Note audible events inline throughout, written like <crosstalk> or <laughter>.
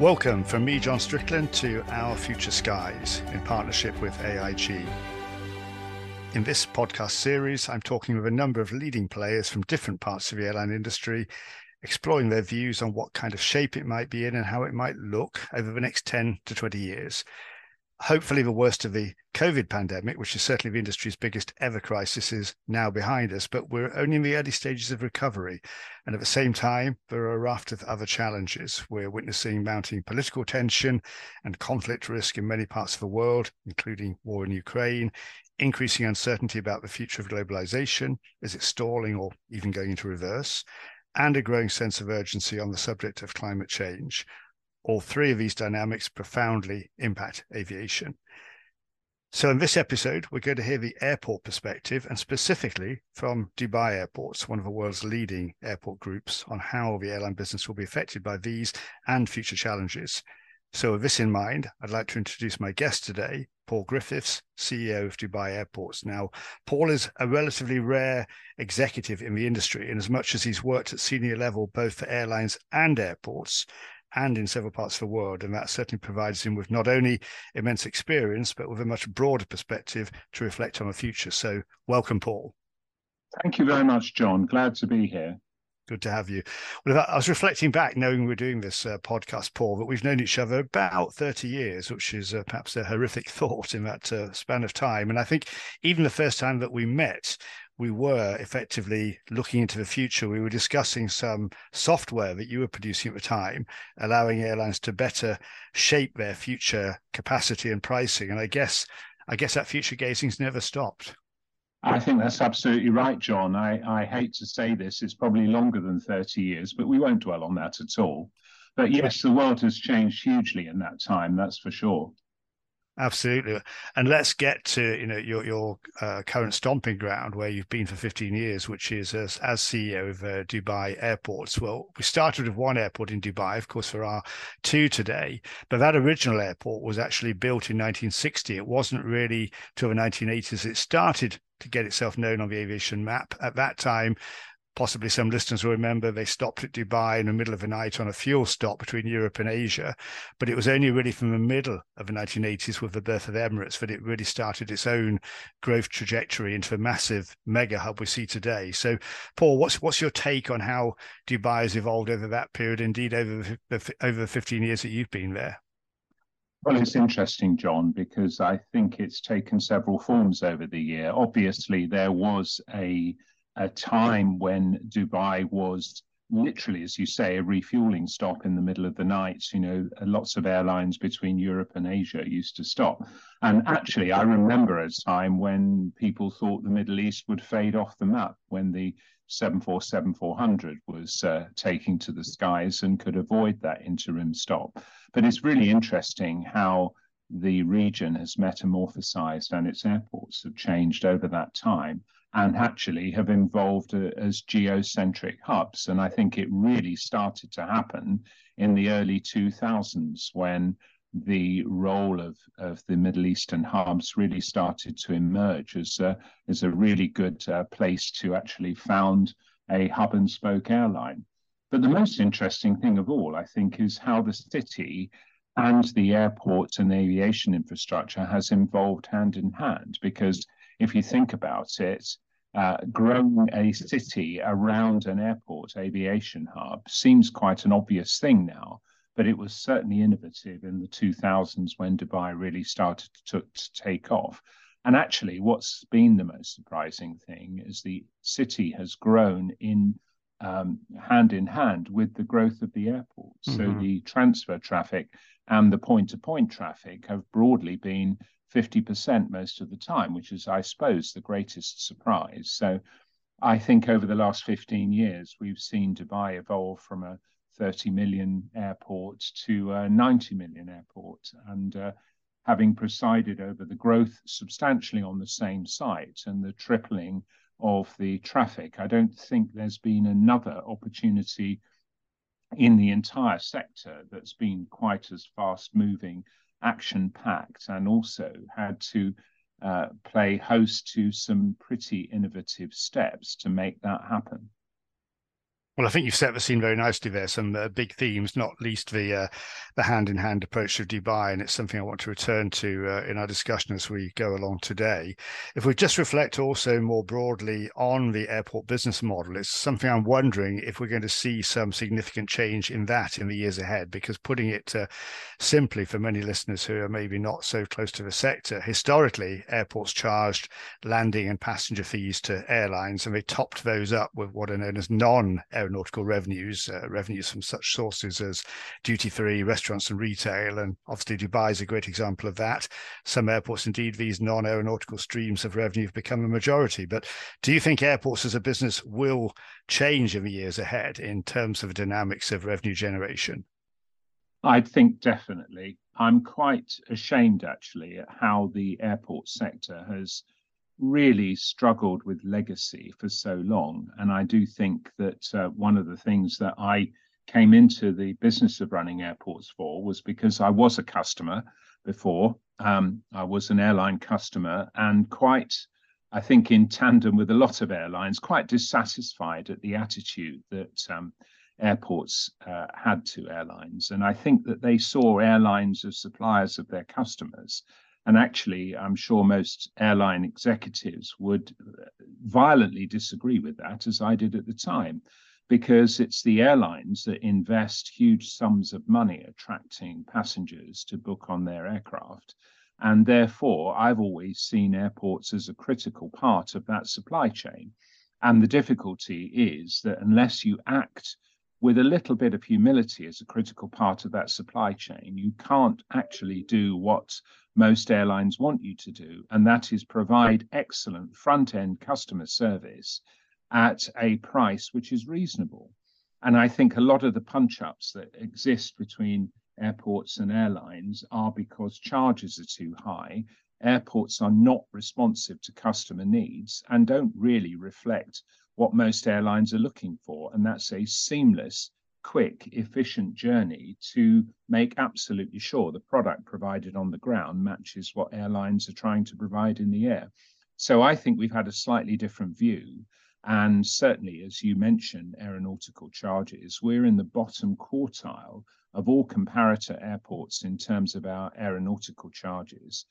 Welcome from me, John Strickland, to Our Future Skies in partnership with AIG. In this podcast series, I'm talking with a number of leading players from different parts of the airline industry, exploring their views on what kind of shape it might be in and how it might look over the next 10 to 20 years hopefully the worst of the COVID pandemic, which is certainly the industry's biggest ever crisis, is now behind us. But we're only in the early stages of recovery. And at the same time, there are a raft of other challenges. We're witnessing mounting political tension and conflict risk in many parts of the world, including war in Ukraine, increasing uncertainty about the future of globalization. Is it stalling or even going into reverse? And a growing sense of urgency on the subject of climate change all three of these dynamics profoundly impact aviation. So, in this episode, we're going to hear the airport perspective and specifically from Dubai Airports, one of the world's leading airport groups, on how the airline business will be affected by these and future challenges. So, with this in mind, I'd like to introduce my guest today, Paul Griffiths, CEO of Dubai Airports. Now, Paul is a relatively rare executive in the industry, in as much as he's worked at senior level both for airlines and airports and in several parts of the world. And that certainly provides him with not only immense experience, but with a much broader perspective to reflect on the future. So, welcome, Paul. Thank you very much, John. Glad to be here. Good to have you. Well, I was reflecting back, knowing we're doing this uh, podcast, Paul, that we've known each other about 30 years, which is uh, perhaps a horrific <laughs> thought in that uh, span of time. And I think even the first time that we met, we were effectively looking into the future. We were discussing some software that you were producing at the time, allowing airlines to better shape their future capacity and pricing. And I guess, I guess that future gazing's never stopped. I think that's absolutely right, John. I, I hate to say this, it's probably longer than 30 years, but we won't dwell on that at all. But yes, the world has changed hugely in that time, that's for sure. Absolutely, and let's get to you know your your uh, current stomping ground where you've been for 15 years, which is as, as CEO of uh, Dubai Airports. Well, we started with one airport in Dubai, of course, there are two today, but that original airport was actually built in 1960. It wasn't really till the 1980s it started to get itself known on the aviation map. At that time, possibly some listeners will remember they stopped at Dubai in the middle of the night on a fuel stop between Europe and Asia. But it was only really from the middle of the 1980s with the birth of Emirates that it really started its own growth trajectory into the massive mega hub we see today. So, Paul, what's what's your take on how Dubai has evolved over that period, indeed over the, over the 15 years that you've been there? Well, it's interesting, John, because I think it's taken several forms over the year. Obviously, there was a a time when Dubai was literally, as you say, a refueling stop in the middle of the night. You know, lots of airlines between Europe and Asia used to stop. And actually, I remember a time when people thought the Middle East would fade off the map when the 747 400 was uh, taking to the skies and could avoid that interim stop. But it's really interesting how the region has metamorphosized and its airports have changed over that time and actually have evolved uh, as geocentric hubs. And I think it really started to happen in the early 2000s when the role of, of the Middle Eastern hubs really started to emerge as a, as a really good uh, place to actually found a hub and spoke airline. But the most interesting thing of all, I think, is how the city and the airports and aviation infrastructure has evolved hand in hand. Because if you think about it, uh, growing a city around an airport aviation hub seems quite an obvious thing now, but it was certainly innovative in the 2000s when Dubai really started to, to take off. And actually, what's been the most surprising thing is the city has grown in um, hand in hand with the growth of the airport. Mm-hmm. So the transfer traffic and the point to point traffic have broadly been 50% most of the time, which is, I suppose, the greatest surprise. So I think over the last 15 years, we've seen Dubai evolve from a 30 million airport to a 90 million airport. And uh, having presided over the growth substantially on the same site and the tripling of the traffic, I don't think there's been another opportunity in the entire sector that's been quite as fast moving action packed and also had to uh, play host to some pretty innovative steps to make that happen. Well, I think you've set the scene very nicely there. Some uh, big themes, not least the uh, the hand in hand approach of Dubai, and it's something I want to return to uh, in our discussion as we go along today. If we just reflect also more broadly on the airport business model, it's something I'm wondering if we're going to see some significant change in that in the years ahead. Because putting it uh, simply for many listeners who are maybe not so close to the sector, historically airports charged landing and passenger fees to airlines, and they topped those up with what are known as non aeronautical revenues, uh, revenues from such sources as duty free, restaurants and retail. And obviously, Dubai is a great example of that. Some airports, indeed, these non aeronautical streams of revenue have become a majority. But do you think airports as a business will change in the years ahead in terms of the dynamics of revenue generation? I think definitely. I'm quite ashamed actually at how the airport sector has really struggled with legacy for so long. And I do think that uh, one of the things that I came into the business of running airports for was because I was a customer before. Um, I was an airline customer and quite, I think, in tandem with a lot of airlines, quite dissatisfied at the attitude that um, airports uh, had to airlines. And I think that they saw airlines as suppliers of their customers and actually, I'm sure most airline executives would uh, violently disagree with that, as I did at the time, because it's the airlines that invest huge sums of money attracting passengers to book on their aircraft. And therefore, I've always seen airports as a critical part of that supply chain. And the difficulty is that unless you act with a little bit of humility as a critical part of that supply chain, you can't actually do what most airlines want you to do, and that is provide excellent front end customer service at a price which is reasonable. And I think a lot of the punch ups that exist between airports and airlines are because charges are too high. Airports are not responsive to customer needs and don't really reflect what most airlines are looking for, and that's a seamless, quick, efficient journey to make absolutely sure the product provided on the ground matches what airlines are trying to provide in the air. So I think we've had a slightly different view. And certainly, as you mentioned, aeronautical charges, we're in the bottom quartile of all comparator airports in terms of our aeronautical charges.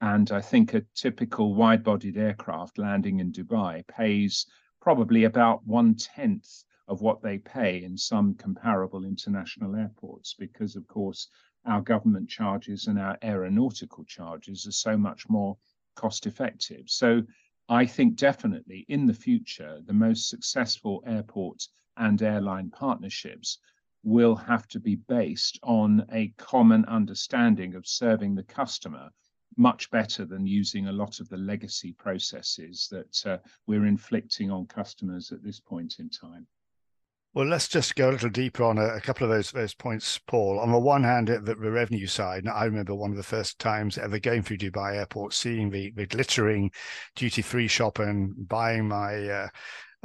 And I think a typical wide bodied aircraft landing in Dubai pays probably about one tenth of what they pay in some comparable international airports, because of course our government charges and our aeronautical charges are so much more cost effective. So I think definitely in the future, the most successful airport and airline partnerships will have to be based on a common understanding of serving the customer much better than using a lot of the legacy processes that uh, we're inflicting on customers at this point in time. Well, let's just go a little deeper on a, a, couple of those those points, Paul. On the one hand, the, the revenue side, I remember one of the first times ever going through Dubai Airport, seeing the, the glittering duty free shop and buying my uh,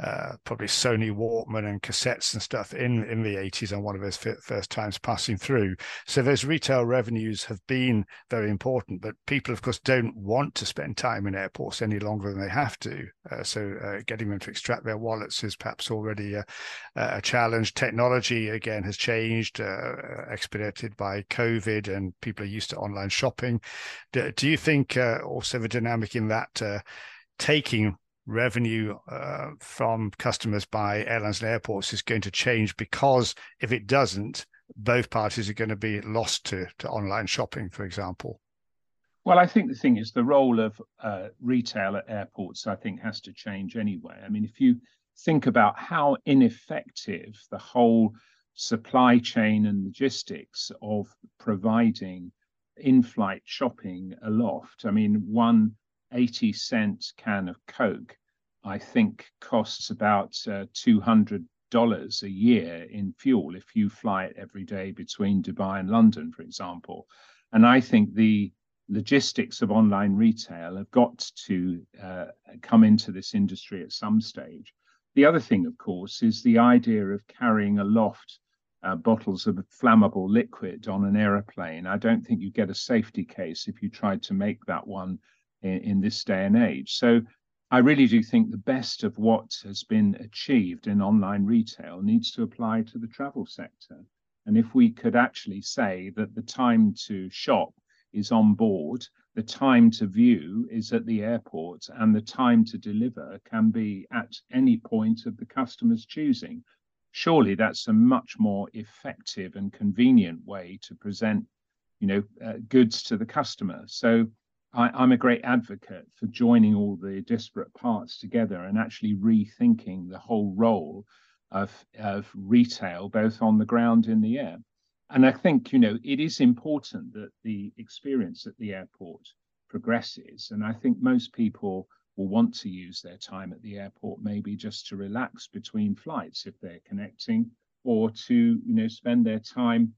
uh, probably Sony Walkman and cassettes and stuff in in the 80s on one of those first times passing through. So those retail revenues have been very important, but people, of course, don't want to spend time in airports any longer than they have to. Uh, so uh, getting them to extract their wallets is perhaps already a, a challenge. Technology again has changed, uh, expedited by COVID, and people are used to online shopping. Do, do you think uh, also the dynamic in that? Uh, taking revenue uh, from customers by airlines and airports is going to change because if it doesn't, both parties are going to be lost to, to online shopping, for example. Well, I think the thing is the role of uh, retail at airports, I think, has to change anyway. I mean, if you think about how ineffective the whole supply chain and logistics of providing in flight shopping aloft, I mean, one 80 cent can of Coke I think costs about uh, $200 a year in fuel if you fly it every day between Dubai and London, for example. And I think the logistics of online retail have got to uh, come into this industry at some stage. The other thing, of course, is the idea of carrying aloft uh, bottles of flammable liquid on an aeroplane. I don't think you get a safety case if you tried to make that one in, in this day and age. So I really do think the best of what has been achieved in online retail needs to apply to the travel sector. And if we could actually say that the time to shop is on board, the time to view is at the airport, and the time to deliver can be at any point of the customer's choosing. Surely that's a much more effective and convenient way to present, you know, uh, goods to the customer. So I, am a great advocate for joining all the disparate parts together and actually rethinking the whole role of, of retail, both on the ground and in the air. And I think, you know, it is important that the experience at the airport progresses. And I think most people will want to use their time at the airport maybe just to relax between flights if they're connecting or to, you know, spend their time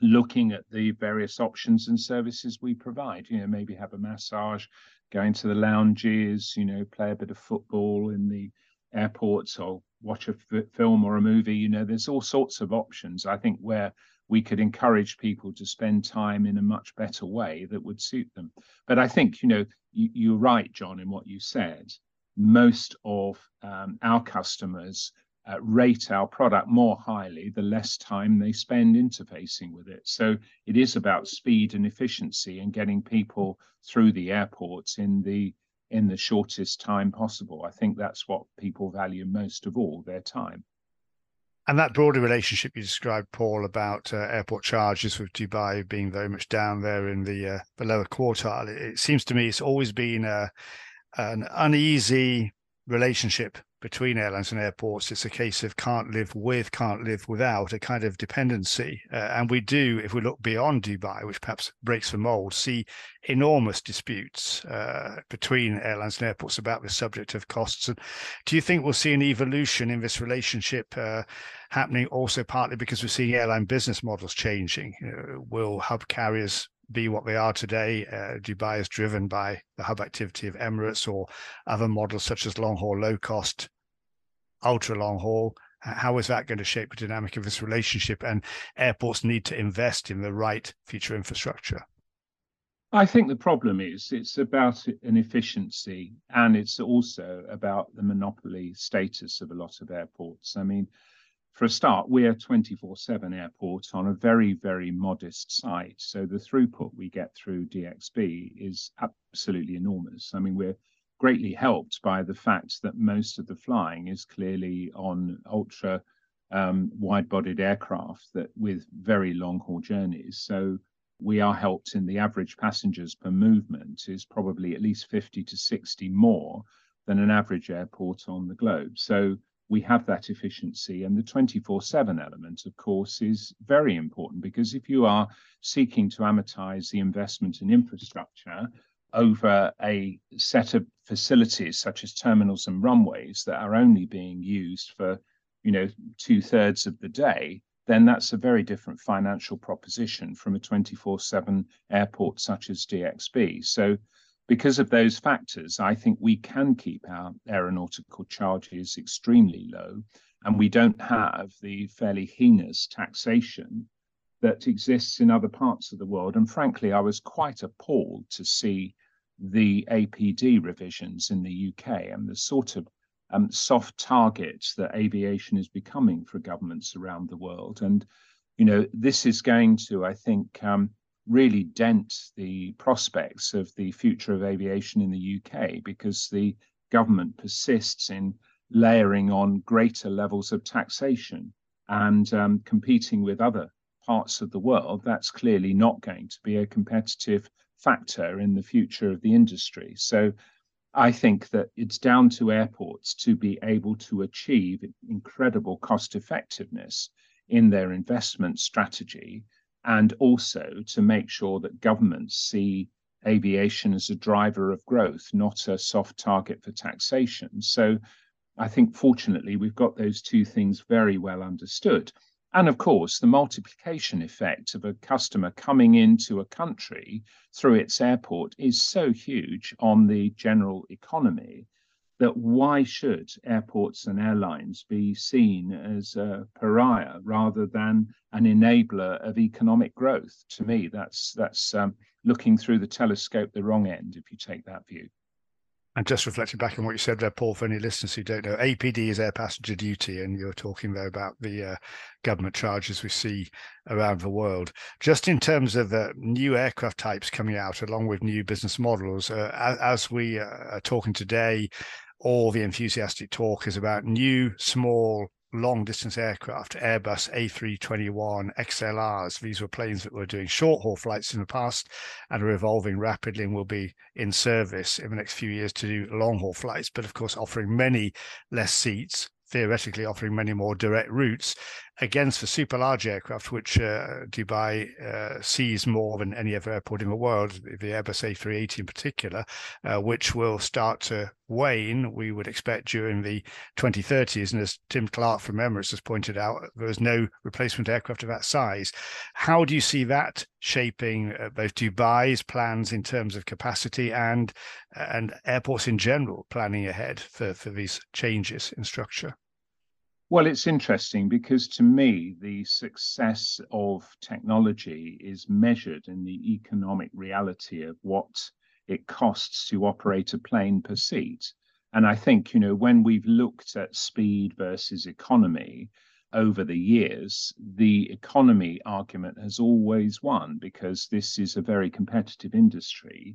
looking at the various options and services we provide. You know, maybe have a massage, go into the lounges, you know, play a bit of football in the airports or watch a f- film or a movie. You know, there's all sorts of options. I think where we could encourage people to spend time in a much better way that would suit them. But I think, you know, you, you're right, John, in what you said. Most of um, our customers uh, rate our product more highly the less time they spend interfacing with it. So it is about speed and efficiency and getting people through the airports in the in the shortest time possible. I think that's what people value most of all, their time. And that broader relationship you described, Paul, about uh, airport charges with Dubai being very much down there in the uh, the lower quartile, it, it, seems to me it's always been a, uh, an uneasy relationship between airlines and airports. It's a case of can't live with, can't live without, a kind of dependency. Uh, and we do, if we look beyond Dubai, which perhaps breaks the mold, see enormous disputes uh, between airlines and airports about the subject of costs. And do you think we'll see an evolution in this relationship uh, happening also partly because we're seeing airline business models changing? You know, will hub carriers be what they are today. Uh, Dubai is driven by the hub activity of Emirates or other models such as long haul, low cost, ultra long haul. How is that going to shape the dynamic of this relationship? And airports need to invest in the right future infrastructure. I think the problem is it's about an efficiency and it's also about the monopoly status of a lot of airports. I mean, for a start, we're 24 7 airport on a very, very modest site. So the throughput we get through DXB is absolutely enormous. I mean, we're greatly helped by the fact that most of the flying is clearly on ultra um, wide bodied aircraft that with very long haul journeys. So we are helped in the average passengers per movement is probably at least 50 to 60 more than an average airport on the globe. So we have that efficiency. And the 24 7 element, of course, is very important because if you are seeking to amortize the investment in infrastructure over a set of facilities such as terminals and runways that are only being used for, you know, two thirds of the day, then that's a very different financial proposition from a 24 7 airport such as DXB. So because of those factors, I think we can keep our aeronautical charges extremely low, and we don't have the fairly heinous taxation that exists in other parts of the world. And frankly, I was quite appalled to see the APD revisions in the UK and the sort of um, soft targets that aviation is becoming for governments around the world. And, you know, this is going to, I think, um, really dent the prospects of the future of aviation in the UK because the government persists in layering on greater levels of taxation and um, competing with other parts of the world, that's clearly not going to be a competitive factor in the future of the industry. So I think that it's down to airports to be able to achieve incredible cost effectiveness in their investment strategy and also to make sure that governments see aviation as a driver of growth, not a soft target for taxation. So I think fortunately we've got those two things very well understood. And of course, the multiplication effect of a customer coming into a country through its airport is so huge on the general economy that why should airports and airlines be seen as a pariah rather than an enabler of economic growth? To me, that's that's um, looking through the telescope the wrong end if you take that view. And just reflecting back on what you said there, Paul, for any listeners who don't know, APD is air passenger duty, and you're talking there about the uh, government charges we see around the world. Just in terms of uh, new aircraft types coming out, along with new business models, uh, as, as, we uh, are talking today, all the enthusiastic talk is about new, small, long distance aircraft, Airbus A321 XLRs. These were planes that were doing short haul flights in the past and are evolving rapidly and will be in service in the next few years to do long haul flights, but of course, offering many less seats, theoretically offering many more direct routes against the super large aircraft, which uh, Dubai uh, sees more than any other airport in the world, the Airbus A380 in particular, uh, which will start to wane, we would expect during the 2030s. And as Tim Clark from Emirates has pointed out, there is no replacement aircraft of that size. How do you see that shaping uh, both Dubai's plans in terms of capacity and and airports in general planning ahead for, for these changes in structure? Well, it's interesting because to me, the success of technology is measured in the economic reality of what it costs to operate a plane per seat. And I think, you know, when we've looked at speed versus economy over the years, the economy argument has always won because this is a very competitive industry.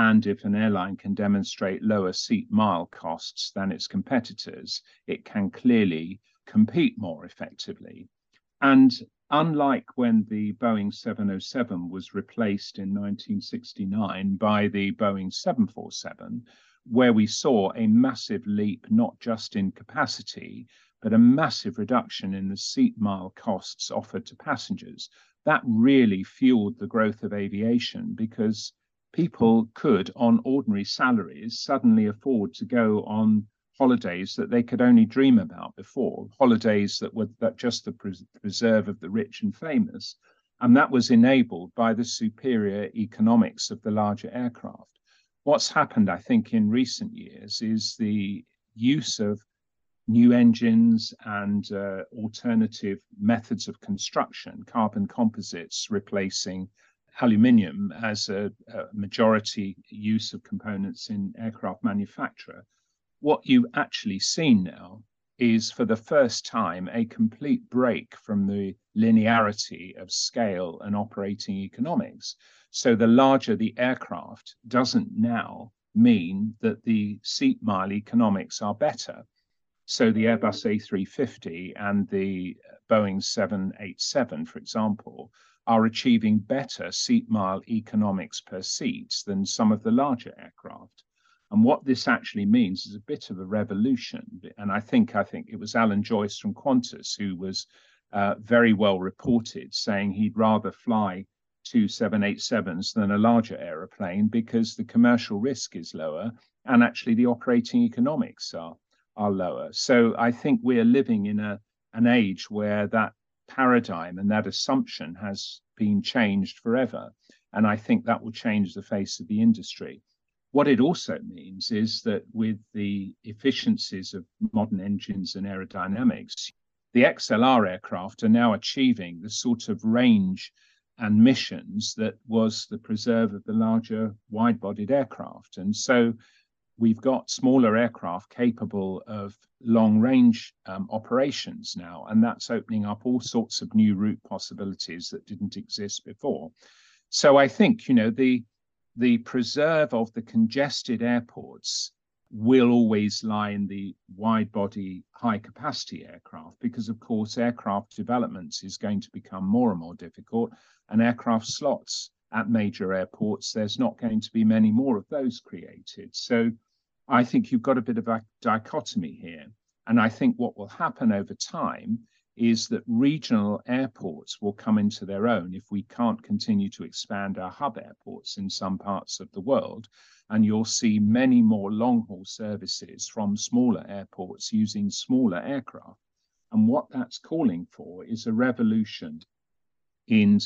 And if an airline can demonstrate lower seat mile costs than its competitors, it can clearly compete more effectively. And unlike when the Boeing 707 was replaced in 1969 by the Boeing 747, where we saw a massive leap, not just in capacity, but a massive reduction in the seat mile costs offered to passengers. That really fueled the growth of aviation because people could, on ordinary salaries, suddenly afford to go on holidays that they could only dream about before, holidays that were that just the preserve of the rich and famous. And that was enabled by the superior economics of the larger aircraft. What's happened, I think, in recent years is the use of new engines and uh, alternative methods of construction, carbon composites replacing aluminium as a, a majority use of components in aircraft manufacture what you've actually see now is for the first time a complete break from the linearity of scale and operating economics. So the larger the aircraft doesn't now mean that the seat mile economics are better. So the Airbus A350 and the Boeing 787, for example, are achieving better seat mile economics per seat than some of the larger aircraft. And what this actually means is a bit of a revolution. And I think I think it was Alan Joyce from Qantas who was uh, very well reported saying he'd rather fly two 787s than a larger aeroplane because the commercial risk is lower and actually the operating economics are are lower. So I think we're living in a an age where that paradigm and that assumption has been changed forever. And I think that will change the face of the industry. What it also means is that with the efficiencies of modern engines and aerodynamics, the XLR aircraft are now achieving the sort of range and missions that was the preserve of the larger wide bodied aircraft. And so we've got smaller aircraft capable of long range um, operations now, and that's opening up all sorts of new route possibilities that didn't exist before. So I think, you know, the the preserve of the congested airports will always lie in the wide body, high capacity aircraft because, of course, aircraft developments is going to become more and more difficult. And aircraft slots at major airports, there's not going to be many more of those created. So I think you've got a bit of a dichotomy here. And I think what will happen over time is that regional airports will come into their own if we can't continue to expand our hub airports in some parts of the world. And you'll see many more long haul services from smaller airports using smaller aircraft. And what that's calling for is a revolution in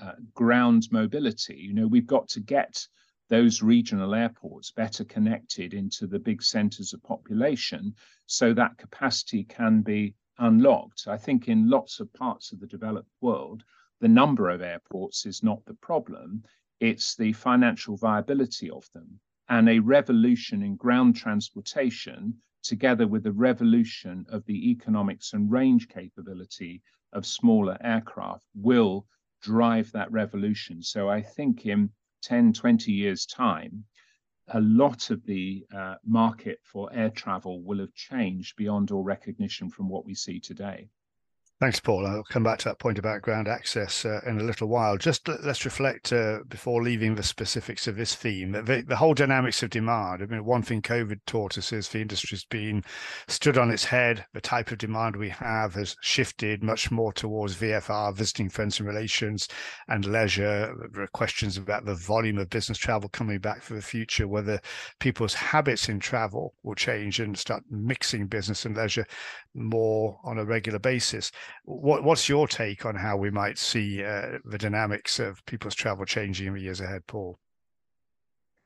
uh, ground mobility. You know, we've got to get those regional airports better connected into the big centers of population so that capacity can be unlocked. I think in lots of parts of the developed world, the number of airports is not the problem, it's the financial viability of them. and a revolution in ground transportation, together with the revolution of the economics and range capability of smaller aircraft, will drive that revolution. So I think in 10, 20 years' time, a lot of the uh, market for air travel will have changed beyond all recognition from what we see today. Thanks, Paul. I'll come back to that point about ground access uh, in a little while. Just let's reflect uh, before leaving the specifics of this theme. The, the, whole dynamics of demand. I mean, one thing COVID taught us is the industry's been stood on its head. The type of demand we have has shifted much more towards VFR, visiting friends and relations, and leisure. There are questions about the volume of business travel coming back for the future, whether people's habits in travel will change and start mixing business and leisure more on a regular basis. What, what's your take on how we might see uh, the dynamics of people's travel changing in the years ahead, Paul?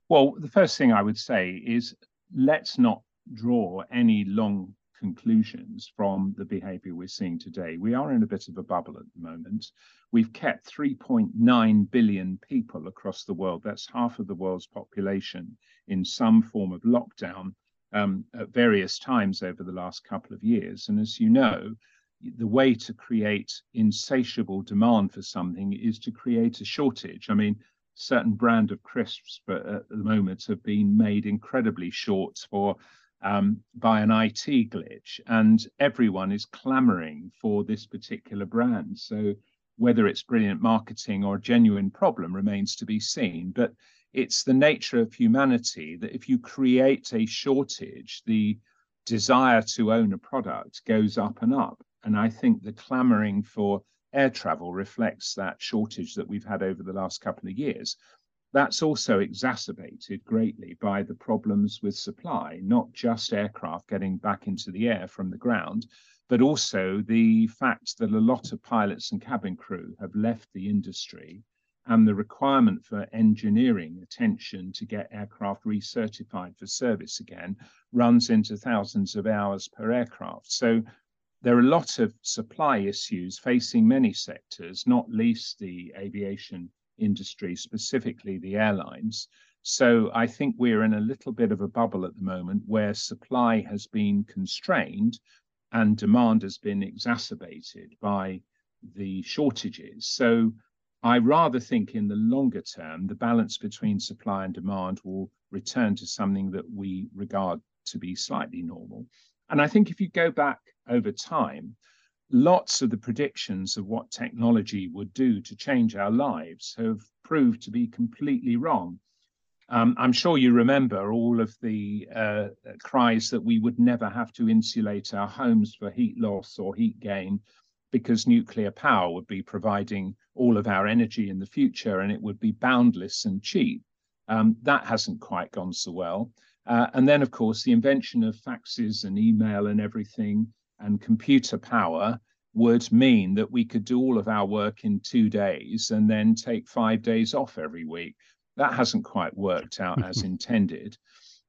Well, the first thing I would say is let's not draw any long conclusions from the behavior we're seeing today. We are in a bit of a bubble at the moment. We've kept 3.9 billion people across the world, that's half of the world's population, in some form of lockdown um, at various times over the last couple of years. And as you know, the way to create insatiable demand for something is to create a shortage. I mean, certain brand of crisps at the moment have been made incredibly short for um, by an IT glitch, and everyone is clamoring for this particular brand. So whether it's brilliant marketing or a genuine problem remains to be seen. But it's the nature of humanity that if you create a shortage, the desire to own a product goes up and up. And I think the clamoring for air travel reflects that shortage that we've had over the last couple of years. That's also exacerbated greatly by the problems with supply, not just aircraft getting back into the air from the ground, but also the fact that a lot of pilots and cabin crew have left the industry and the requirement for engineering attention to get aircraft recertified for service again runs into thousands of hours per aircraft. So there are a lot of supply issues facing many sectors, not least the aviation industry, specifically the airlines. So I think we're in a little bit of a bubble at the moment where supply has been constrained and demand has been exacerbated by the shortages. So I rather think in the longer term, the balance between supply and demand will return to something that we regard to be slightly normal. And I think if you go back over time, lots of the predictions of what technology would do to change our lives have proved to be completely wrong. Um, I'm sure you remember all of the uh, cries that we would never have to insulate our homes for heat loss or heat gain because nuclear power would be providing all of our energy in the future and it would be boundless and cheap. Um, that hasn't quite gone so well. Uh, and then, of course, the invention of faxes and email and everything and computer power would mean that we could do all of our work in two days and then take five days off every week. That hasn't quite worked out as <laughs> intended.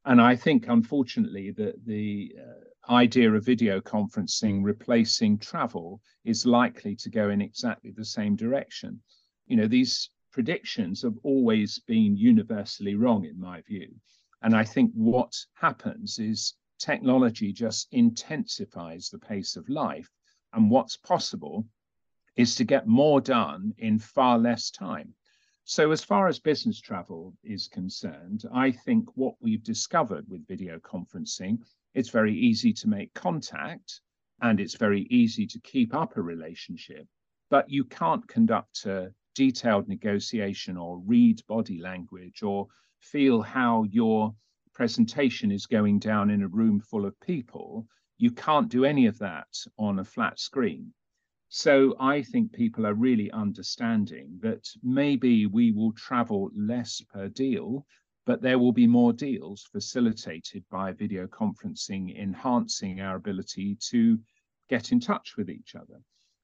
And I think, unfortunately, that the uh, idea of video conferencing replacing travel is likely to go in exactly the same direction. You know, these predictions have always been universally wrong, in my view. And I think what happens is technology just intensifies the pace of life. And what's possible is to get more done in far less time. So, as far as business travel is concerned, I think what we've discovered with video conferencing it's very easy to make contact and it's very easy to keep up a relationship, but you can't conduct a detailed negotiation or read body language or feel how your presentation is going down in a room full of people. You can't do any of that on a flat screen. So I think people are really understanding that maybe we will travel less per deal but there will be more deals facilitated by video conferencing, enhancing our ability to get in touch with each other.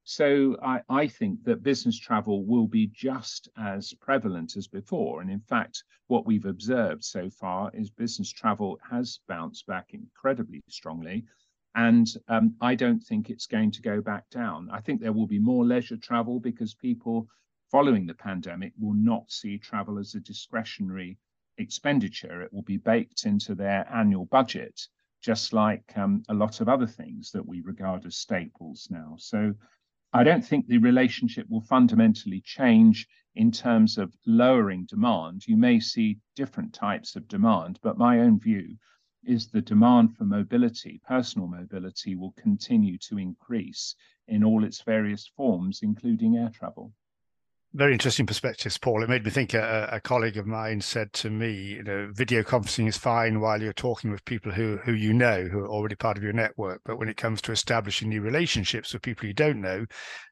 So I, I, think that business travel will be just as prevalent as before. And in fact, what we've observed so far is business travel has bounced back incredibly strongly. And um, I don't think it's going to go back down. I think there will be more leisure travel because people following the pandemic will not see travel as a discretionary expenditure. It will be baked into their annual budget, just like um, a lot of other things that we regard as staples now. So I don't think the relationship will fundamentally change in terms of lowering demand. You may see different types of demand, but my own view is the demand for mobility, personal mobility, will continue to increase in all its various forms, including air travel very interesting perspectives, Paul. It made me think a, a, colleague of mine said to me, you know, video conferencing is fine while you're talking with people who who you know, who are already part of your network. But when it comes to establishing new relationships with people you don't know,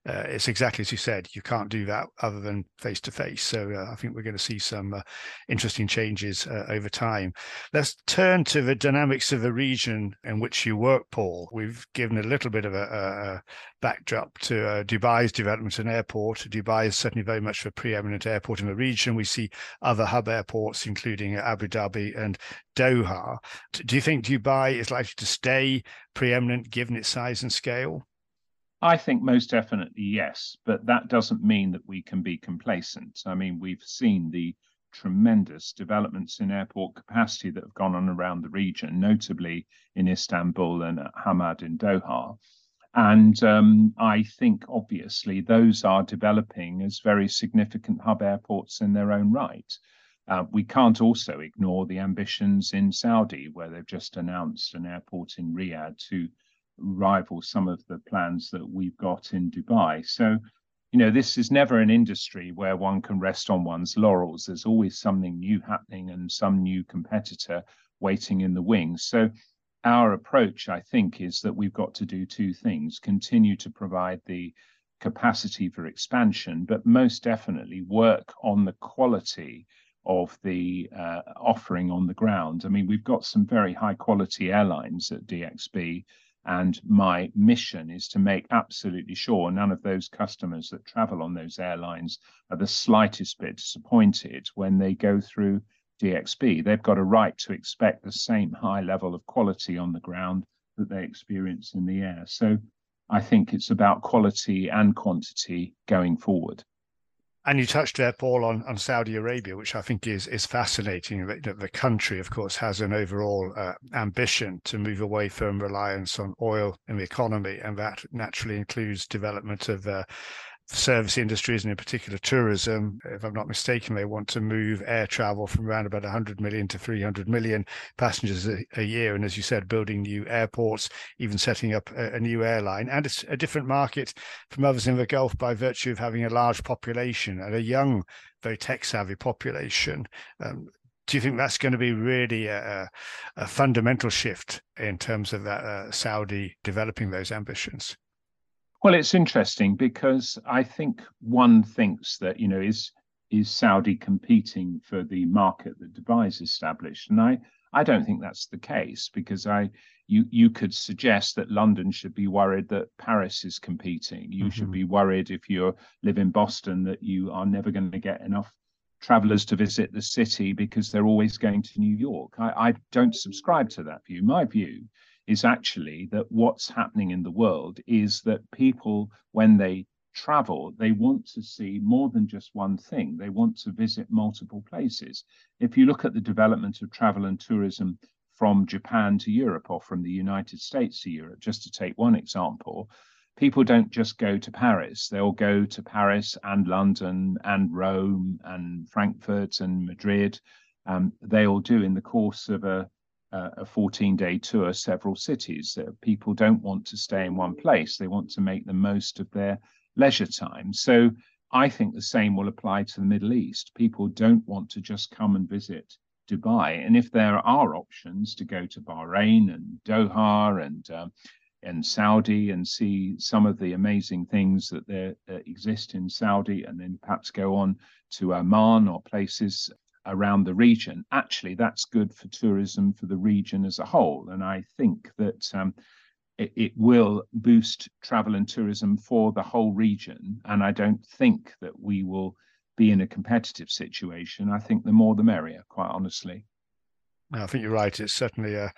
uh, it's exactly as you said. You can't do that other than face to face. So uh, I think we're going to see some uh, interesting changes uh, over time. Let's turn to the dynamics of the region in which you work, Paul. We've given a little bit of a, a backdrop to uh, Dubai's development and airport. Dubai is certainly very much a preeminent airport in the region. We see other hub airports, including Abu Dhabi and Doha. Do you think Dubai is likely to stay preeminent given its size and scale? I think most definitely yes, but that doesn't mean that we can be complacent. I mean, we've seen the tremendous developments in airport capacity that have gone on around the region, notably in Istanbul and Hamad in Doha. And um, I think obviously those are developing as very significant hub airports in their own right. Uh, we can't also ignore the ambitions in Saudi, where they've just announced an airport in Riyadh to rival some of the plans that we've got in Dubai. So, you know, this is never an industry where one can rest on one's laurels. There's always something new happening and some new competitor waiting in the wings. So, our approach, I think, is that we've got to do two things continue to provide the capacity for expansion, but most definitely work on the quality of the uh, offering on the ground. I mean, we've got some very high quality airlines at DXB, and my mission is to make absolutely sure none of those customers that travel on those airlines are the slightest bit disappointed when they go through DXB, they've got a right to expect the same high level of quality on the ground that they experience in the air. So I think it's about quality and quantity going forward. And you touched there, Paul, on, on Saudi Arabia, which I think is is fascinating. That the country, of course, has an overall uh, ambition to move away from reliance on oil in the economy, and that naturally includes development of uh, service industries and in particular tourism. If I'm not mistaken, they want to move air travel from around about 100 million to 300 million passengers a, a year. And as you said, building new airports, even setting up a, a, new airline. And it's a different market from others in the Gulf by virtue of having a large population and a young, very tech savvy population. Um, do you think that's going to be really a, a fundamental shift in terms of that uh, Saudi developing those ambitions? Well, it's interesting because I think one thinks that you know is is Saudi competing for the market that Dubai's established, and I I don't think that's the case because I you you could suggest that London should be worried that Paris is competing. You mm-hmm. should be worried if you live in Boston that you are never going to get enough travelers to visit the city because they're always going to New York. I, I don't subscribe to that view. My view is actually that what's happening in the world is that people, when they travel, they want to see more than just one thing. They want to visit multiple places. If you look at the development of travel and tourism from Japan to Europe or from the United States to Europe, just to take one example, people don't just go to Paris. They'll go to Paris and London and Rome and Frankfurt and Madrid. Um, they all do in the course of a a 14 day tour several cities. Uh, people don't want to stay in one place, they want to make the most of their leisure time. So I think the same will apply to the Middle East. People don't want to just come and visit Dubai. And if there are options to go to Bahrain and Doha and um, and Saudi and see some of the amazing things that there uh, exist in Saudi, and then perhaps go on to Oman or places around the region, actually that's good for tourism for the region as a whole. And I think that um, it, it, will boost travel and tourism for the whole region. And I don't think that we will be in a competitive situation. I think the more the merrier, quite honestly. I think you're right. It's certainly a,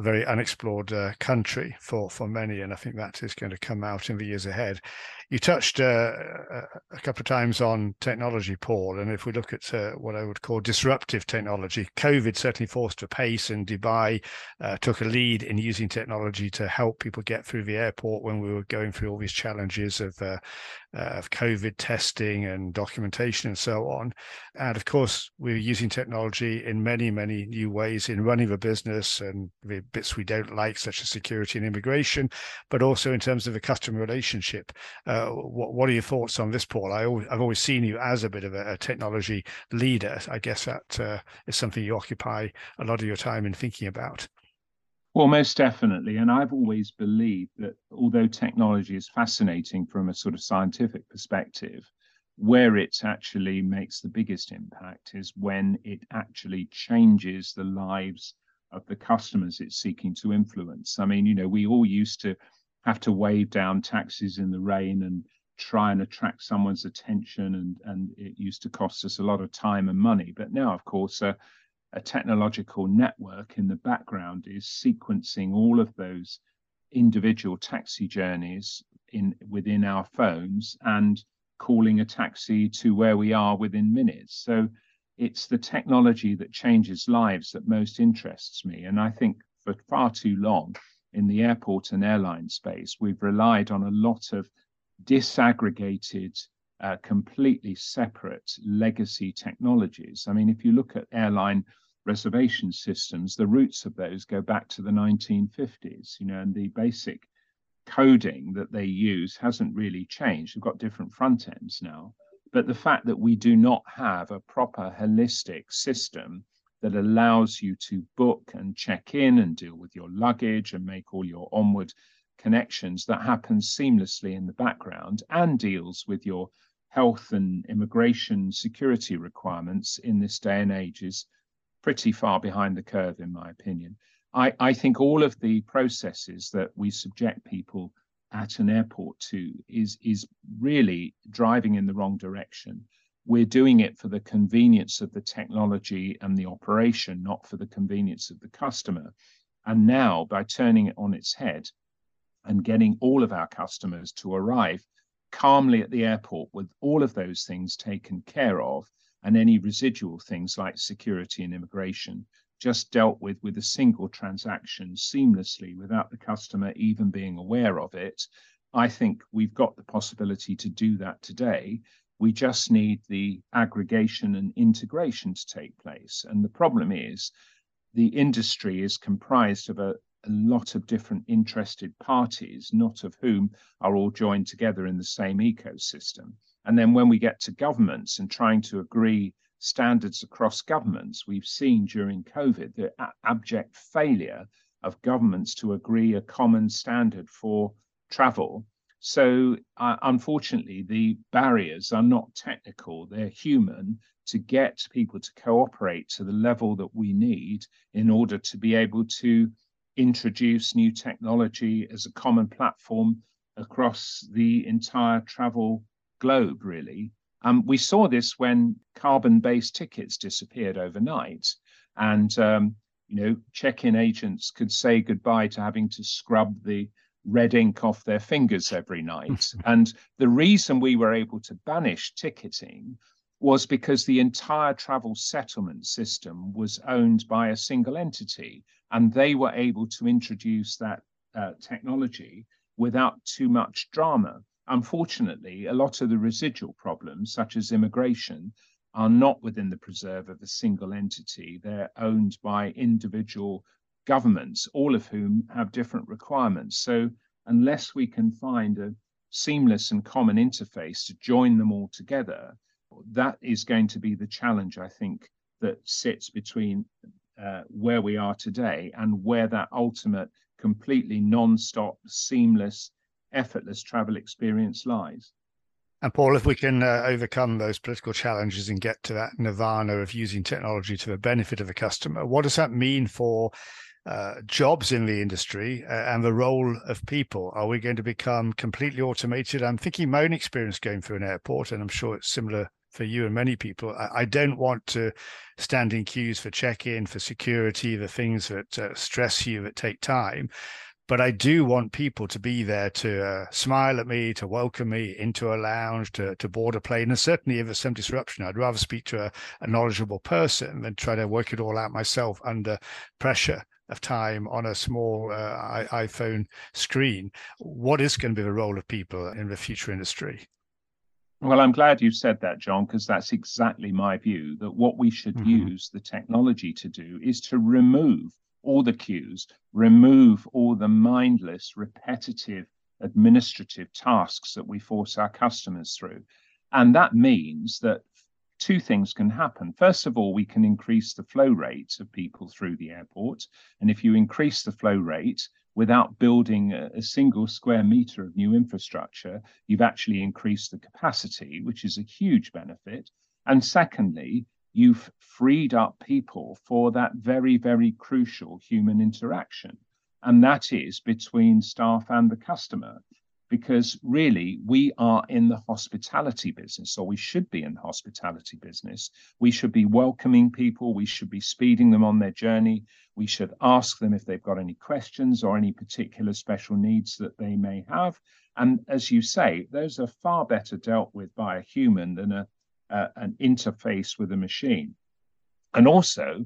a very unexplored uh, country for for many, and I think that is going to come out in the years ahead. You touched uh, a couple of times on technology, Paul, and if we look at uh, what I would call disruptive technology, COVID certainly forced a pace, and Dubai uh, took a lead in using technology to help people get through the airport when we were going through all these challenges of uh, of COVID testing and documentation and so on. And of course, we're using technology in many, many new ways in running the business and the bits we don't like, such as security and immigration, but also in terms of the customer relationship. Uh, what, what, are your thoughts on this, Paul? I I've always seen you as a bit of a, a technology leader. I guess that uh, is something you occupy a lot of your time in thinking about. Well, most definitely. And I've always believed that although technology is fascinating from a sort of scientific perspective, where it actually makes the biggest impact is when it actually changes the lives of the customers it's seeking to influence. I mean, you know, we all used to have to wave down taxis in the rain and try and attract someone's attention, and and it used to cost us a lot of time and money. But now, of course, uh, a technological network in the background is sequencing all of those individual taxi journeys in within our phones and calling a taxi to where we are within minutes. So it's the technology that changes lives that most interests me. And I think for far too long in the airport and airline space, we've relied on a lot of disaggregated, uh, completely separate legacy technologies. I mean, if you look at airline reservation systems, the roots of those go back to the 1950s, you know, and the basic coding that they use hasn't really changed. We've got different front ends now. But the fact that we do not have a proper holistic system that allows you to book and check in and deal with your luggage and make all your onward connections that happens seamlessly in the background and deals with your health and immigration security requirements in this day and age is pretty far behind the curve, in my opinion. I, I think all of the processes that we subject people at an airport to is is really driving in the wrong direction. We're doing it for the convenience of the technology and the operation, not for the convenience of the customer. And now, by turning it on its head and getting all of our customers to arrive calmly at the airport with all of those things taken care of, and any residual things like security and immigration just dealt with with a single transaction seamlessly without the customer even being aware of it. I think we've got the possibility to do that today. We just need the aggregation and integration to take place. And the problem is the industry is comprised of a, a lot of different interested parties, not of whom are all joined together in the same ecosystem. And then when we get to governments and trying to agree standards across governments, we've seen during COVID the abject failure of governments to agree a common standard for travel. So, uh, unfortunately, the barriers are not technical, they're human to get people to cooperate to the level that we need in order to be able to introduce new technology as a common platform across the entire travel globe, really. Um, we saw this when carbon-based tickets disappeared overnight, and um, you know, check-in agents could say goodbye to having to scrub the red ink off their fingers every night. <laughs> and the reason we were able to banish ticketing was because the entire travel settlement system was owned by a single entity, and they were able to introduce that uh, technology without too much drama. Unfortunately, a lot of the residual problems, such as immigration, are not within the preserve of a single entity. They're owned by individual governments, all of whom have different requirements. So, unless we can find a seamless and common interface to join them all together, that is going to be the challenge, I think, that sits between uh, where we are today and where that ultimate, completely non stop, seamless effortless travel experience lies. And Paul, if we can uh, overcome those political challenges and get to that nirvana of using technology to the benefit of the customer, what does that mean for uh, jobs in the industry uh, and the role of people? Are we going to become completely automated? I'm thinking my own experience going through an airport, and I'm sure it's similar for you and many people. I, I don't want to stand in queues for check-in, for security, the things that uh, stress you that take time. But I do want people to be there to uh, smile at me, to welcome me into a lounge, to, to board a plane. And certainly, if there's some disruption, I'd rather speak to a, a knowledgeable person than try to work it all out myself under pressure of time on a small uh, iPhone screen. What is going to be the role of people in the future industry? Well, I'm glad you said that, John, because that's exactly my view that what we should mm-hmm. use the technology to do is to remove all the queues, remove all the mindless, repetitive administrative tasks that we force our customers through. And that means that two things can happen. First of all, we can increase the flow rate of people through the airport. And if you increase the flow rate without building a, a, single square meter of new infrastructure, you've actually increased the capacity, which is a huge benefit. And secondly, you've freed up people for that very, very crucial human interaction. And that is between staff and the customer. Because really, we are in the hospitality business, or we should be in the hospitality business. We should be welcoming people. We should be speeding them on their journey. We should ask them if they've got any questions or any particular special needs that they may have. And as you say, those are far better dealt with by a human than a an interface with a machine. And also,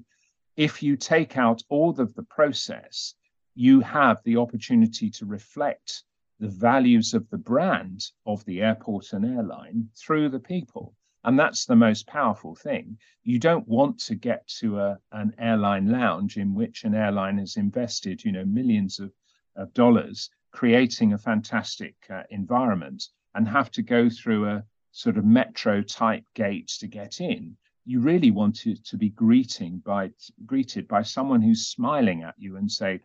if you take out all of the process, you have the opportunity to reflect the values of the brand of the airport and airline through the people. And that's the most powerful thing. You don't want to get to a, an airline lounge in which an airline has invested, you know, millions of, of dollars creating a fantastic uh, environment and have to go through a, sort of metro type gates to get in, you really want to, to be greeting by greeted by someone who's smiling at you and say,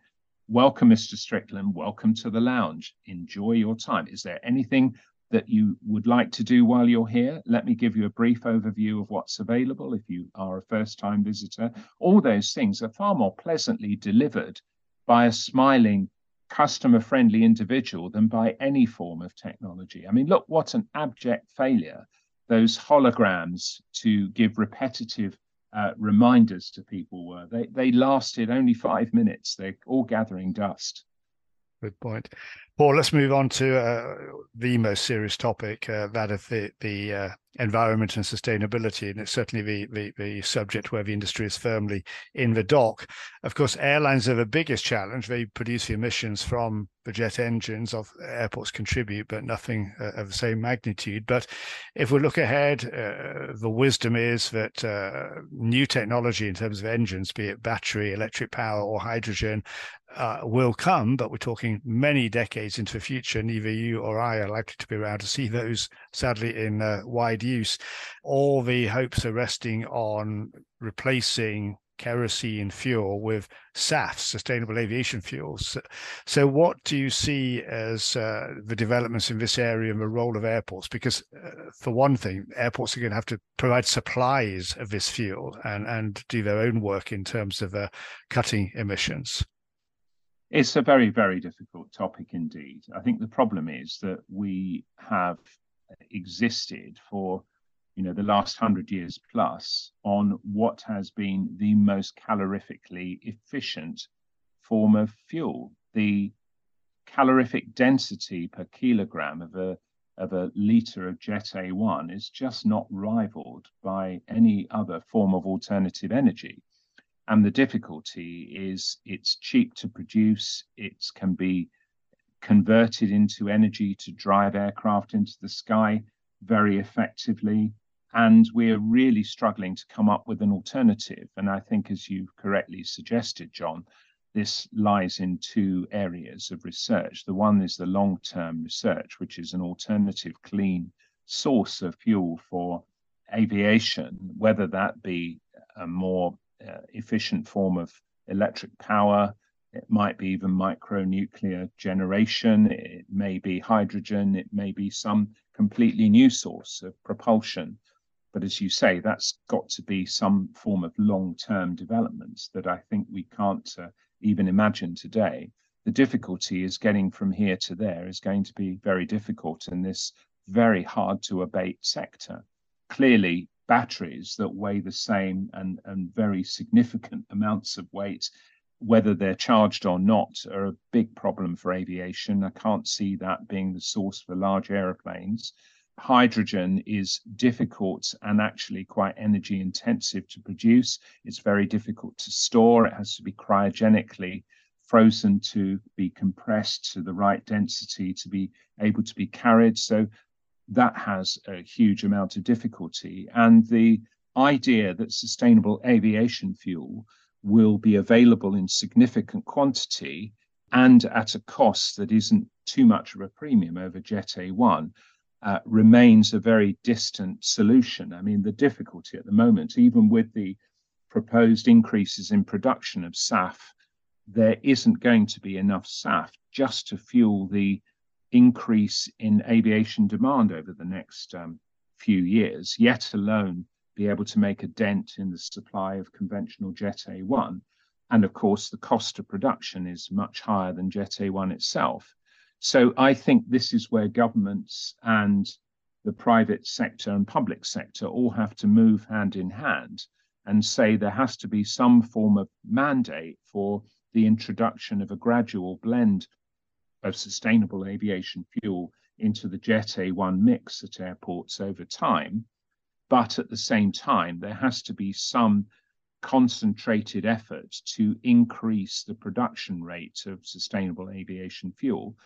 Welcome, Mr. Strickland. Welcome to the lounge. Enjoy your time. Is there anything that you would like to do while you're here? Let me give you a brief overview of what's available if you are a first time visitor. All those things are far more pleasantly delivered by a smiling customer friendly individual than by any form of technology. I mean, look what an abject failure those holograms to give repetitive uh, reminders to people were. They, they lasted only five minutes, they're all gathering dust. Good point. Paul, let's move on to uh, the most serious topic, uh, that of the, the uh, environment and sustainability. And it's certainly the, the, the, subject where the industry is firmly in the dock. Of course, airlines are the biggest challenge. They produce the emissions from the jet engines of airports contribute, but nothing uh, of the same magnitude. But if we look ahead, uh, the wisdom is that uh, new technology in terms of engines, be it battery, electric power, or hydrogen, uh, will come, but we're talking many decades into the future. Neither you or I are likely to be around to see those, sadly, in uh, wide use. All the hopes are resting on replacing kerosene fuel with SAF, sustainable aviation fuels. So, what do you see as uh, the developments in this area and the role of airports? Because, uh, for one thing, airports are going to have to provide supplies of this fuel and, and do their own work in terms of uh, cutting emissions. It's a very, very difficult topic indeed. I think the problem is that we have existed for you know the last hundred years plus on what has been the most calorifically efficient form of fuel. The calorific density per kilogram of a of a liter of jet A1 is just not rivaled by any other form of alternative energy. And the difficulty is it's cheap to produce, it can be converted into energy to drive aircraft into the sky very effectively. And we're really struggling to come up with an alternative. And I think, as you correctly suggested, John, this lies in two areas of research. The one is the long term research, which is an alternative clean source of fuel for aviation, whether that be a more uh, efficient form of electric power. It might be even micronuclear generation. It may be hydrogen. It may be some completely new source of propulsion. But as you say, that's got to be some form of long term development that I think we can't uh, even imagine today. The difficulty is getting from here to there is going to be very difficult in this very hard to abate sector. clearly batteries that weigh the same and, and very significant amounts of weight, whether they're charged or not, are a big problem for aviation. I can't see that being the source for large aeroplanes. Hydrogen is difficult and actually quite energy intensive to produce. It's very difficult to store. It has to be cryogenically frozen to be compressed to the right density to be able to be carried. So that has a huge amount of difficulty. And the idea that sustainable aviation fuel will be available in significant quantity and at a cost that isn't too much of a premium over Jet A1 uh, remains a very distant solution. I mean, the difficulty at the moment, even with the proposed increases in production of SAF, there isn't going to be enough SAF just to fuel the increase in aviation demand over the next um, few years, yet alone be able to make a dent in the supply of conventional Jet A1. And of course, the cost of production is much higher than Jet A1 itself. So I think this is where governments and the private sector and public sector all have to move hand in hand and say there has to be some form of mandate for the introduction of a gradual blend of sustainable aviation fuel into the Jet A1 mix at airports over time. But at the same time, there has to be some concentrated effort to increase the production rate of sustainable aviation fuel.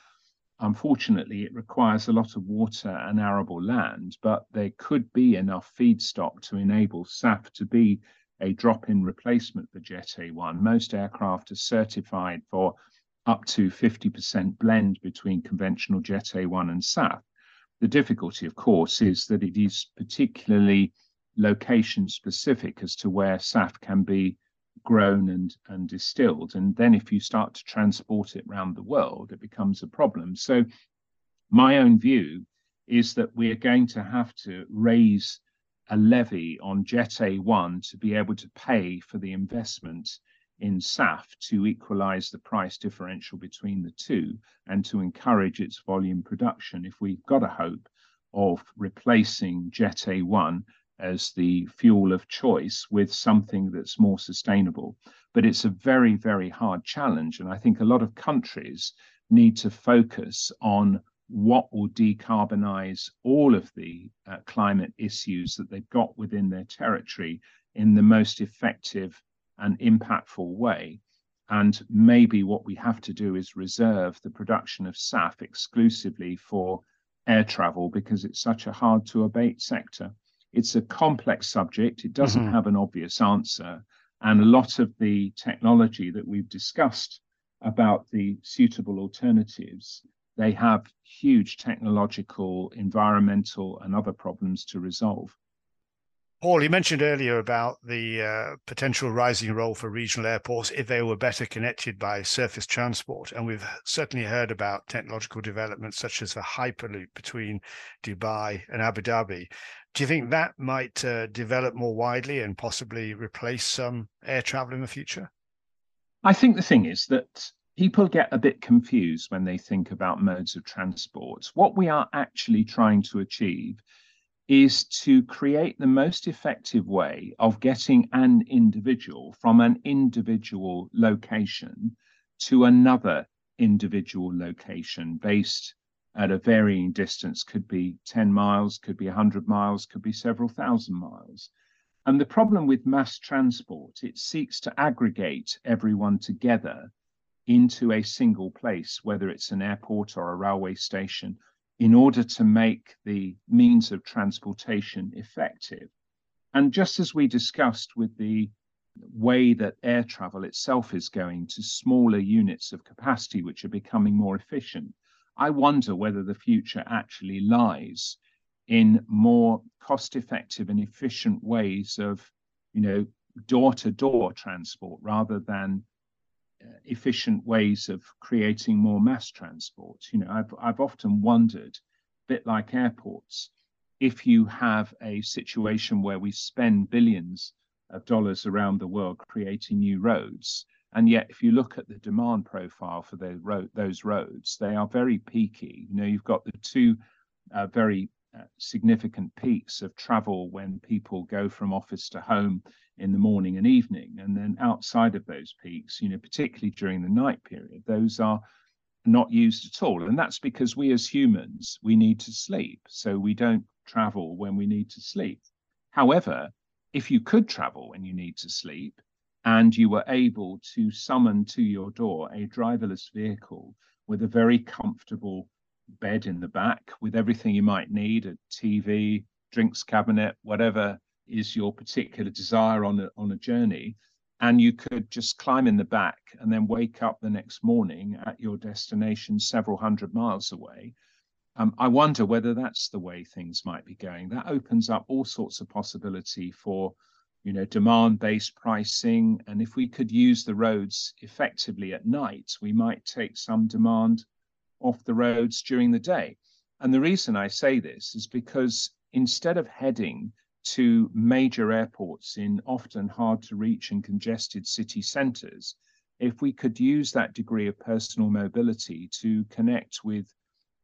Unfortunately, it requires a lot of water and arable land, but there could be enough feedstock to enable SAF to be a drop in replacement for Jet A1. Most aircraft are certified for up to 50% blend between conventional Jet A1 and SAF. The difficulty, of course, is that it is particularly location specific as to where SAF can be grown and, and distilled. And then if you start to transport it around the world, it becomes a problem. So my own view is that we are going to have to raise a levy on Jet A1 to be able to pay for the investment in SAF to equalize the price differential between the two and to encourage its volume production if we've got a hope of replacing Jet A1 as the fuel of choice with something that's more sustainable. But it's a very, very hard challenge. And I think a lot of countries need to focus on what will decarbonize all of the uh, climate issues that they've got within their territory in the most effective and impactful way. And maybe what we have to do is reserve the production of SAF exclusively for air travel because it's such a hard to abate sector. It's a complex subject, it doesn't mm-hmm. have an obvious answer. And a lot of the technology that we've discussed about the suitable alternatives, they have huge technological, environmental, and other problems to resolve. Paul, you mentioned earlier about the uh, potential rising role for regional airports if they were better connected by surface transport. And we've certainly heard about technological developments such as the Hyperloop between Dubai and Abu Dhabi. Do you think that might uh, develop more widely and possibly replace some air travel in the future? I think the thing is that people get a bit confused when they think about modes of transport. What we are actually trying to achieve is to create the most effective way of getting an individual from an individual location to another individual location based at a varying distance. Could be 10 miles could be 100 miles could be several thousand miles. And the problem with mass transport it seeks to aggregate everyone together into a single place whether it's an airport or a railway station in order to make the means of transportation effective. And just as we discussed with the way that air travel itself is going to smaller units of capacity, which are becoming more efficient, I wonder whether the future actually lies in more cost effective and efficient ways of, you know, door to door transport rather than efficient ways of creating more mass transport. You know, I've I've often wondered, a bit like airports, if you have a situation where we spend billions of dollars around the world creating new roads, and yet if you look at the demand profile for the road, those roads, they are very peaky. You know, you've got the two uh, very Uh, significant peaks of travel when people go from office to home in the morning and evening. And then outside of those peaks, you know, particularly during the night period, those are not used at all. And that's because we as humans, we need to sleep. So we don't travel when we need to sleep. However, if you could travel when you need to sleep and you were able to summon to your door a driverless vehicle with a very comfortable bed in the back with everything you might need a TV, drinks cabinet, whatever is your particular desire on a, on a journey. And you could just climb in the back and then wake up the next morning at your destination several hundred miles away. Um, I wonder whether that's the way things might be going. That opens up all sorts of possibility for, you know, demand-based pricing. And if we could use the roads effectively at night, we might take some demand off the roads during the day. And the reason I say this is because instead of heading to major airports in often hard to reach and congested city centers, if we could use that degree of personal mobility to connect with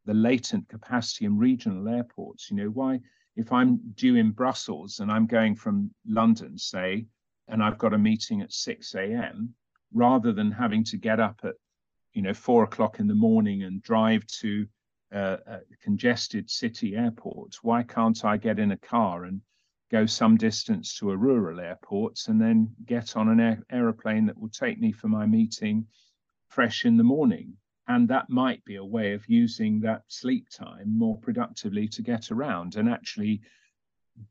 the latent capacity in regional airports, you know, why, if I'm due in Brussels and I'm going from London, say, and I've got a meeting at 6 a.m., rather than having to get up at you know, four o'clock in the morning and drive to uh, a congested city airport? Why can't I get in a car and go some distance to a rural airport and then get on an aer- aeroplane that will take me for my meeting fresh in the morning? And that might be a way of using that sleep time more productively to get around and actually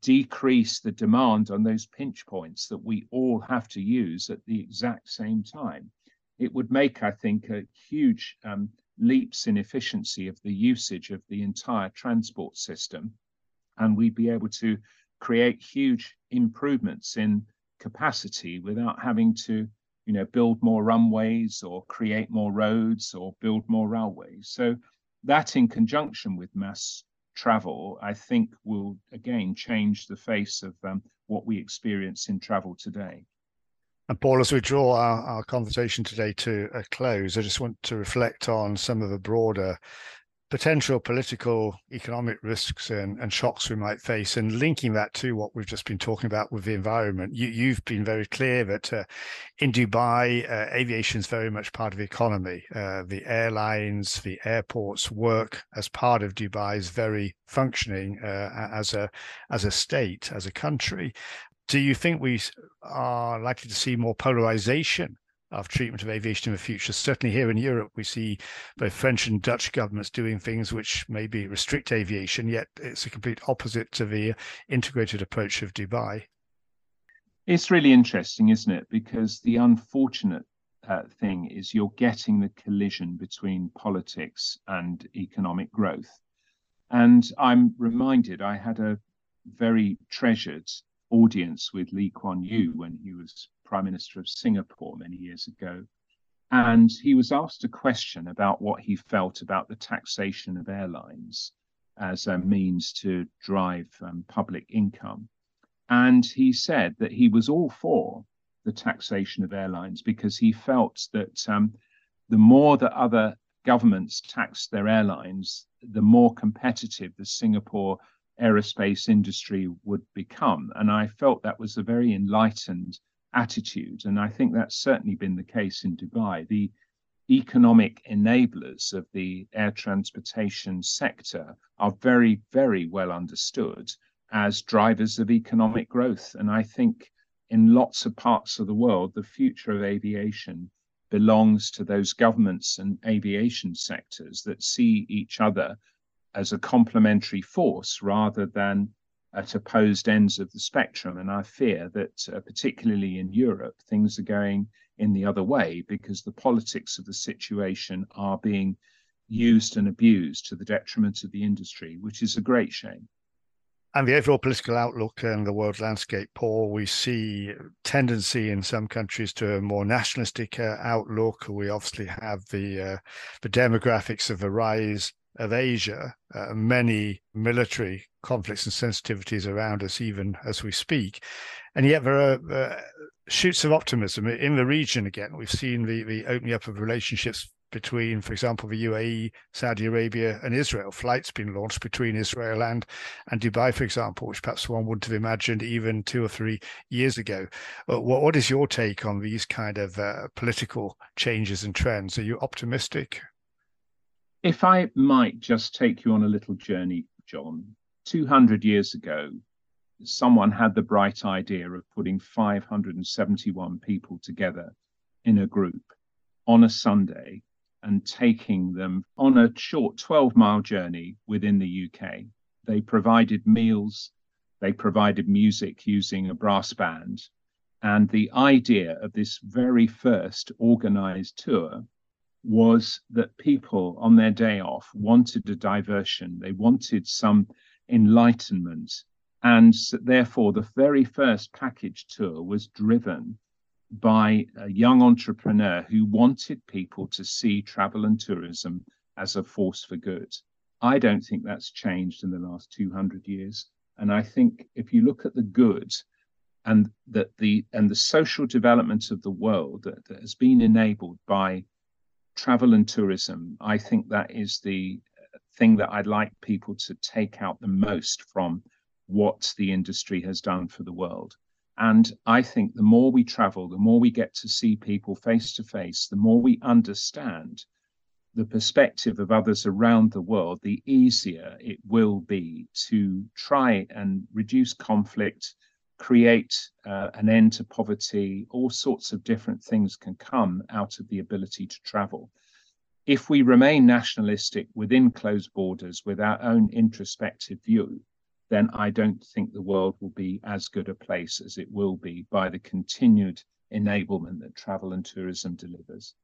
decrease the demand on those pinch points that we all have to use at the exact same time it would make, I think, a huge um, leaps in efficiency of the usage of the entire transport system. And we'd be able to create huge improvements in capacity without having to, you know, build more runways or create more roads or build more railways. So that in conjunction with mass travel, I think will again change the face of um, what we experience in travel today. And Paul, as we draw our, our conversation today to a close, I just want to reflect on some of the broader potential political, economic risks and, and, shocks we might face, and linking that to what we've just been talking about with the environment. You, have been very clear that uh, in Dubai, uh, aviation is very much part of the economy. Uh, the airlines, the airports work as part of Dubai's very functioning uh, as a as a state, as a country do you think we are likely to see more polarization of treatment of aviation in the future? Certainly here in Europe, we see both French and Dutch governments doing things which maybe restrict aviation, yet it's a complete opposite to the integrated approach of Dubai. It's really interesting, isn't it? Because the unfortunate uh, thing is you're getting the collision between politics and economic growth. And I'm reminded I had a very treasured audience with Lee Kuan Yew when he was Prime Minister of Singapore many years ago. And he was asked a question about what he felt about the taxation of airlines as a means to drive um, public income. And he said that he was all for the taxation of airlines because he felt that um, the more that other governments taxed their airlines, the more competitive the Singapore aerospace industry would become. And I felt that was a very enlightened attitude. And I think that's certainly been the case in Dubai. The economic enablers of the air transportation sector are very, very well understood as drivers of economic growth. And I think in lots of parts of the world, the future of aviation belongs to those governments and aviation sectors that see each other as a complementary force rather than at opposed ends of the spectrum. And I fear that, uh, particularly in Europe, things are going in the other way because the politics of the situation are being used and abused to the detriment of the industry, which is a great shame. And the overall political outlook and the world landscape, Paul, we see tendency in some countries to a more nationalistic uh, outlook. We obviously have the uh, the demographics of the rise of Asia, uh, many military conflicts and sensitivities around us, even as we speak. And yet there are uh, shoots of optimism in the region again. We've seen the, the opening up of relationships between, for example, the UAE, Saudi Arabia, and Israel. Flights being launched between Israel and, and Dubai, for example, which perhaps one wouldn't have imagined even two or three years ago. Uh, what, what is your take on these kind of uh, political changes and trends? Are you optimistic? If I might just take you on a little journey, John, 200 years ago, someone had the bright idea of putting 571 people together in a group on a Sunday and taking them on a short 12 mile journey within the UK. They provided meals, they provided music using a brass band. And the idea of this very first organized tour was that people on their day off wanted a diversion, they wanted some enlightenment. And therefore, the very first package tour was driven by a young entrepreneur who wanted people to see travel and tourism as a force for good. I don't think that's changed in the last 200 years. And I think if you look at the good and that the and the social development of the world that, that has been enabled by travel and tourism, I think that is the thing that I'd like people to take out the most from what the industry has done for the world. And I think the more we travel, the more we get to see people face to face, the more we understand the perspective of others around the world, the easier it will be to try and reduce conflict, create uh, an end to poverty. All sorts of different things can come out of the ability to travel. If we remain nationalistic within closed borders with our own introspective view, then I don't think the world will be as good a place as it will be by the continued enablement that travel and tourism delivers.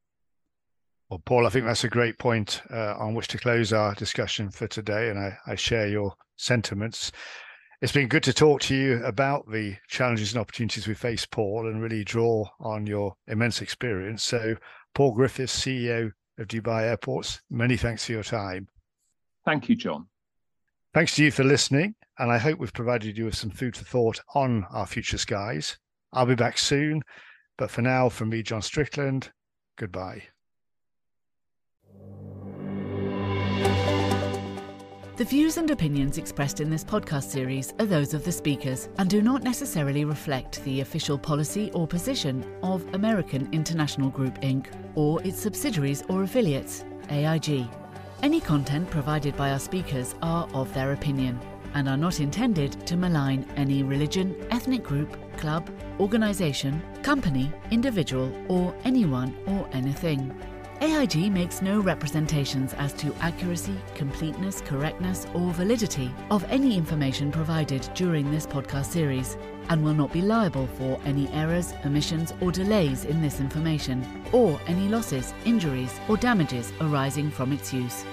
Well, Paul, I think that's a great point uh, on which to close our discussion for today, and I, I share your sentiments. It's been good to talk to you about the challenges and opportunities we face, Paul, and really draw on your immense experience. So, Paul Griffiths, CEO of Dubai Airports, many thanks for your time. Thank you, John. Thanks to you for listening, and I hope we've provided you with some food for thought on our future skies. I'll be back soon, but for now, from me, John Strickland, goodbye. The views and opinions expressed in this podcast series are those of the speakers and do not necessarily reflect the official policy or position of American International Group Inc. or its subsidiaries or affiliates, AIG. Any content provided by our speakers are of their opinion and are not intended to malign any religion, ethnic group, club, organisation, company, individual, or anyone or anything. AIG makes no representations as to accuracy, completeness, correctness, or validity of any information provided during this podcast series and will not be liable for any errors, omissions, or delays in this information, or any losses, injuries, or damages arising from its use.